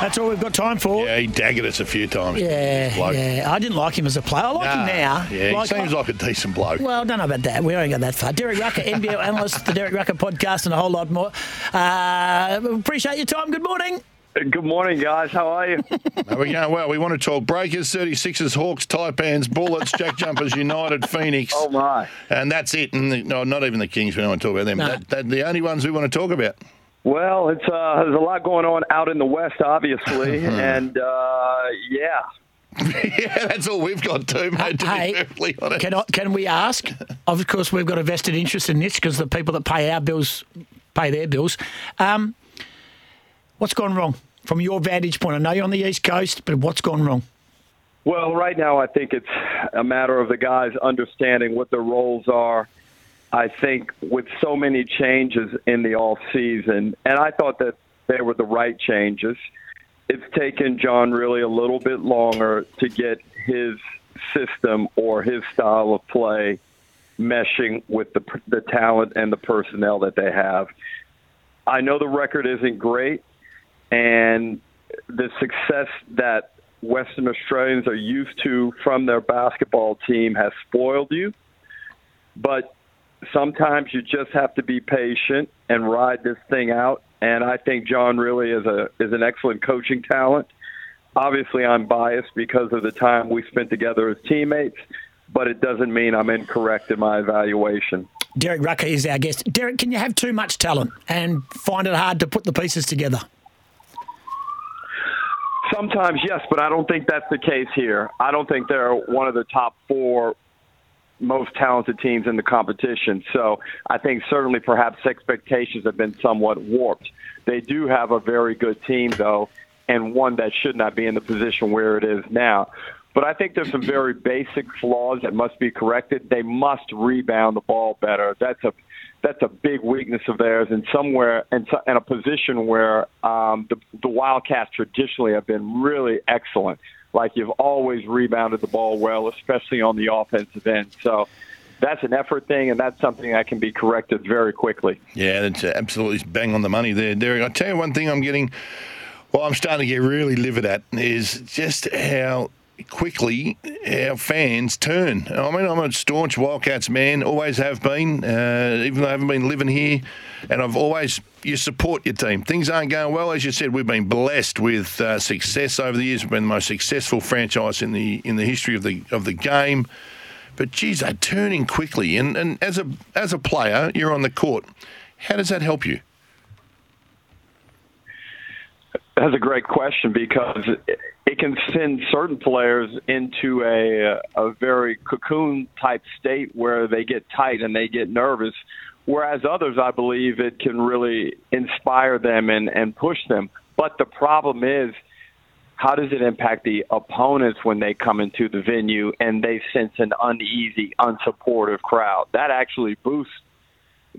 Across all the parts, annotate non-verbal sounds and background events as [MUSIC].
That's all we've got time for. Yeah, he daggered us a few times. Yeah, yeah. I didn't like him as a player. I like Nah, him now. Yeah, Like- he seems like a decent bloke. Well, I don't know about that. We ain't got that far. Derek Rucker, NBL [LAUGHS] analyst, the Derek Rucker podcast, and a whole lot more. Uh, appreciate your time. Good morning. Good morning, guys. How are you? [LAUGHS] Are we going well? We want to talk Breakers, 36ers, Hawks, Taipans, Bullets, Jack Jumpers, United, [LAUGHS] Phoenix. oh my! And that's it. And the, no, not even the Kings. We don't want to talk about them. No. That, that, the only ones we want to talk about. Well, it's uh, there's a lot going on out in the West, obviously, [LAUGHS] and uh, yeah. [LAUGHS] yeah, that's all we've got too, mate. To Hey, be perfectly honest. Can, I, can we ask? Of course, we've got a vested interest in this because the people that pay our bills pay their bills. Um, what's gone wrong from your vantage point? I know you're on the East Coast, but what's gone wrong? Well, right now, I think it's a matter of the guys understanding what their roles are. I think with so many changes in the off season, and I thought that they were the right changes. It's taken John Rillie a little bit longer to get his system or his style of play meshing with the the talent and the personnel that they have. I know the record isn't great, and the success that Western Australians are used to from their basketball team has spoiled you. But sometimes you just have to be patient and ride this thing out. And I think John Rillie is a is an excellent coaching talent. Obviously, I'm biased because of the time we spent together as teammates, but it doesn't mean I'm incorrect in my evaluation. Derek Rucker is our guest. Derek, can you have too much talent and find it hard to put the pieces together? Sometimes, yes, but I don't think that's the case here. I don't think they're one of the top four most talented teams in the competition. So I think certainly perhaps expectations have been somewhat warped. They do have a very good team, though, and one that should not be in the position where it is now. But I think there's some very basic flaws that must be corrected. They must rebound the ball better. That's a that's a big weakness of theirs, and somewhere so- in a position where um, the, the Wildcats traditionally have been really excellent. Like you've always rebounded the ball well, especially on the offensive end. So that's an effort thing, and that's something that can be corrected very quickly. Yeah, that's absolutely bang on the money there, Derek. I tell you one thing I'm getting, well, I'm starting to get really livid at is just how quickly our fans turn. I mean, I'm a staunch Wildcats man, always have been, uh, even though I haven't been living here, and I've always you support your team. Things aren't going well, as you said. We've been blessed with uh, success over the years. We've been the most successful franchise in the in the history of the of the game. But geez, they're turning quickly, and, and as a as a player, you're on the court. How does that help you? That's a great question because it- can send certain players into a a very cocoon type state where they get tight and they get nervous, whereas others, I believe, it can really inspire them and and push them. But the problem is, how does it impact the opponents when they come into the venue and they sense an uneasy, unsupportive crowd? That actually boosts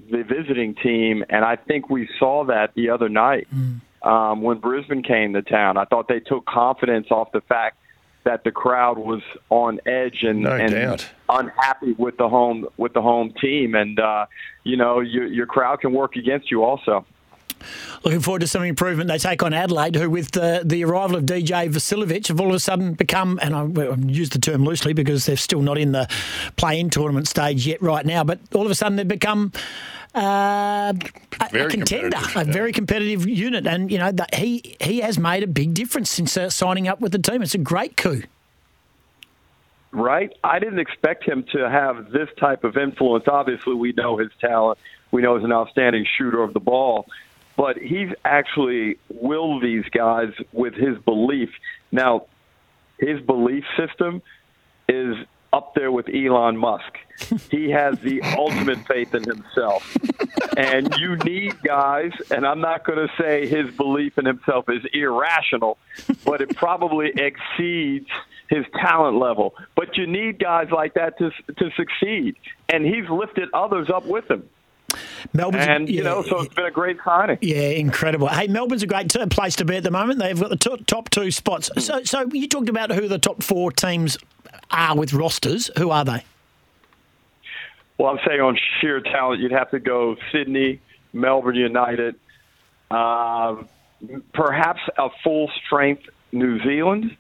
the visiting team, and I think we saw that the other night mm. Um, when Brisbane came to town. I thought they took confidence off the fact that the crowd was on edge and, No and unhappy with the home with the home team, and uh, you know your, your crowd can work against you also. Looking forward to some improvement. They take on Adelaide, who, with the, the arrival of DJ Vasiljevic, have all of a sudden become, and I, well, I use the term loosely because they're still not in the play-in tournament stage yet right now, but all of a sudden they've become uh, a, a Very contender, competitive, a yeah. very competitive unit. And, you know, that he, he has made a big difference since uh, signing up with the team. It's a great coup. right? I didn't expect him to have this type of influence. Obviously, we know his talent. We know he's an outstanding shooter of the ball. But he's actually willed these guys with his belief. Now, his belief system is up there with Elon Musk. He has the ultimate faith in himself. And you need guys, and I'm not going to say his belief in himself is irrational, but it probably exceeds his talent level. But you need guys like that to to succeed, and he's lifted others up with him. Melbourne's And you yeah, know, so it's been a great signing. Yeah, incredible. Hey, Melbourne's a great t- place to be at the moment. They've got the to- top two spots. So, so you talked about who the top four teams are with rosters. Who are they? Well, I'm saying on sheer talent, you'd have to go Sydney, Melbourne United, um, perhaps a full strength New Zealand.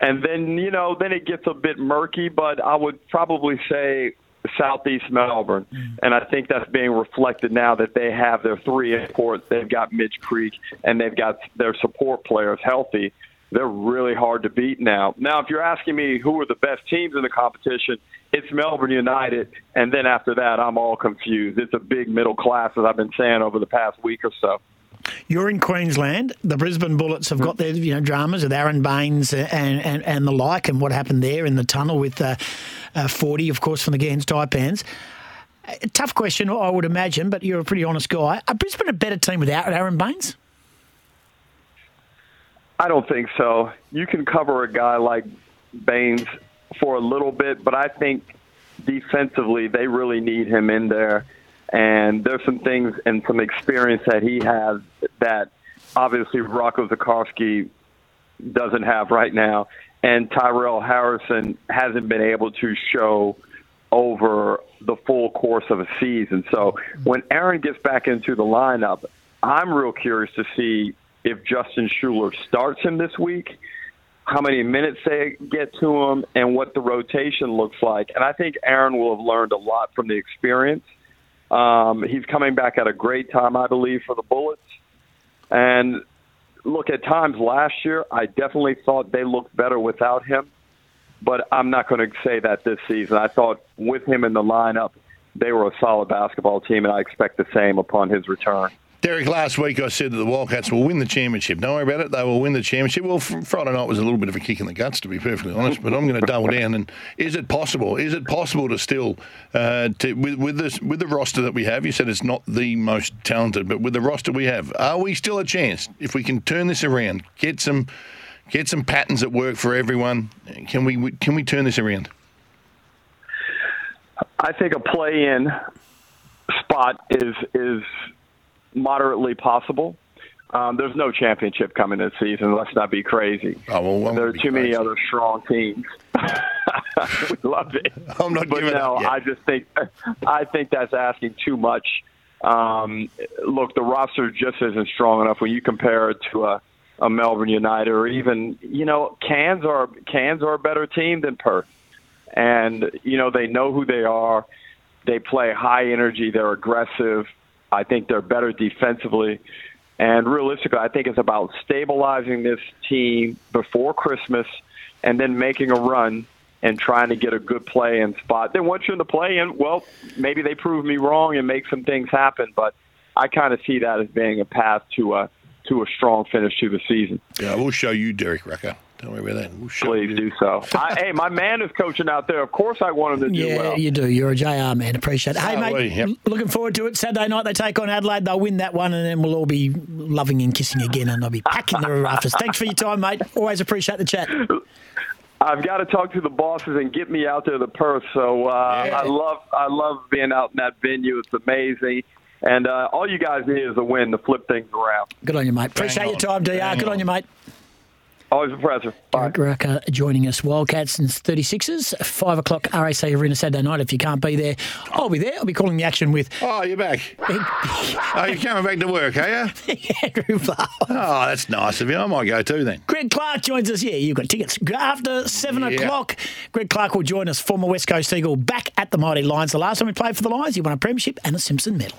And then, you know, then it gets a bit murky, but I would probably say Southeast Melbourne. Mm. And I think that's being reflected now that they have their three imports. They've got Mitch Creek and they've got their support players healthy. They're really hard to beat now. Now, if you're asking me who are the best teams in the competition, it's Melbourne United. And then after that, I'm all confused. It's a big middle class, as I've been saying over the past week or so. You're in Queensland. The Brisbane Bullets have got their you know dramas with Aron Baynes and, and, and the like, and what happened there in the tunnel with uh, uh, 40, of course, from the Cairns Taipans. A tough question, I would imagine, but you're a pretty honest guy. Are Brisbane a better team without Aron Baynes? I don't think so. You can cover a guy like Baynes for a little bit, but I think defensively they really need him in there and there's some things and some experience that he has that obviously Rocco Zikarsky doesn't have right now. And Tyrell Harrison hasn't been able to show over the full course of a season. So when Aron gets back into the lineup, I'm real curious to see if Justin Schueller starts him this week, how many minutes they get to him, and what the rotation looks like. And I think Aron will have learned a lot from the experience. Um, he's coming back at a great time, I believe, for the Bullets. And look, at times last year, I definitely thought they looked better without him. But I'm not going to say that this season. I thought with him in the lineup, they were a solid basketball team, and I expect the same upon his return. Derek, last week I said that the Wildcats will win the championship. Don't worry about it; they will win the championship. Well, Friday night was a little bit of a kick in the guts, to be perfectly honest. But I'm going to double down. And is it possible? Is it possible to still, uh, to, with with this with the roster that we have? You said it's not the most talented, but with the roster we have, are we still a chance if we can turn this around, get some, get some patterns that work for everyone? Can we can we turn this around? I think a play-in spot is is moderately possible. Um, there's no championship coming this season. Let's not be crazy. Oh, well, there are too crazy. many other strong teams. [LAUGHS] we love it. [LAUGHS] I'm not but giving no, up yet. I just think I think that's asking too much. Um, look, the roster just isn't strong enough when you compare it to a, a Melbourne United or even you know Cairns are Cairns are a better team than Perth, and you know they know who they are. They play high energy. They're aggressive. I think they're better defensively. And realistically, I think it's about stabilizing this team before Christmas and then making a run and trying to get a good play in spot. Then once you're in the play in, well, maybe they prove me wrong and make some things happen. But I kind of see that as being a path to a to a strong finish to the season. Yeah, we'll show you, Derek Rucker. Don't worry about that. We'll Please you. do so. I, hey, my man is coaching out there. Of course, I want him to do well. yeah, well. you do. You're a JR man. Appreciate it. Hey, mate, we, yep. looking forward to it. Saturday night they take on Adelaide. They'll win that one, and then we'll all be loving and kissing again, and they'll be packing the rafters. Thanks for your time, mate. Always appreciate the chat. I've got to talk to the bosses and get me out there to Perth. So uh, Yeah. I love I love being out in that venue. It's amazing. And uh, all you guys need is a win to flip things around. Good on you, mate. Appreciate your time, DR. Bang Good on on. you, mate. Always a pleasure. Bye. Derek Rucker joining us. Wildcats and 36ers. 5 o'clock RAC Arena Saturday night. If you can't be there, I'll be there. I'll be calling the action with Oh, you're back. Oh, you're coming back to work, are you? [LAUGHS] Andrew Farr. Oh, that's nice of you. I might go too then. Greg Clark joins us. Yeah, you've got tickets. After 7 Yeah. o'clock, Greg Clark will join us, former West Coast Eagle, back at the Mighty Lions. The last time he played for the Lions, he won a premiership and a Simpson medal.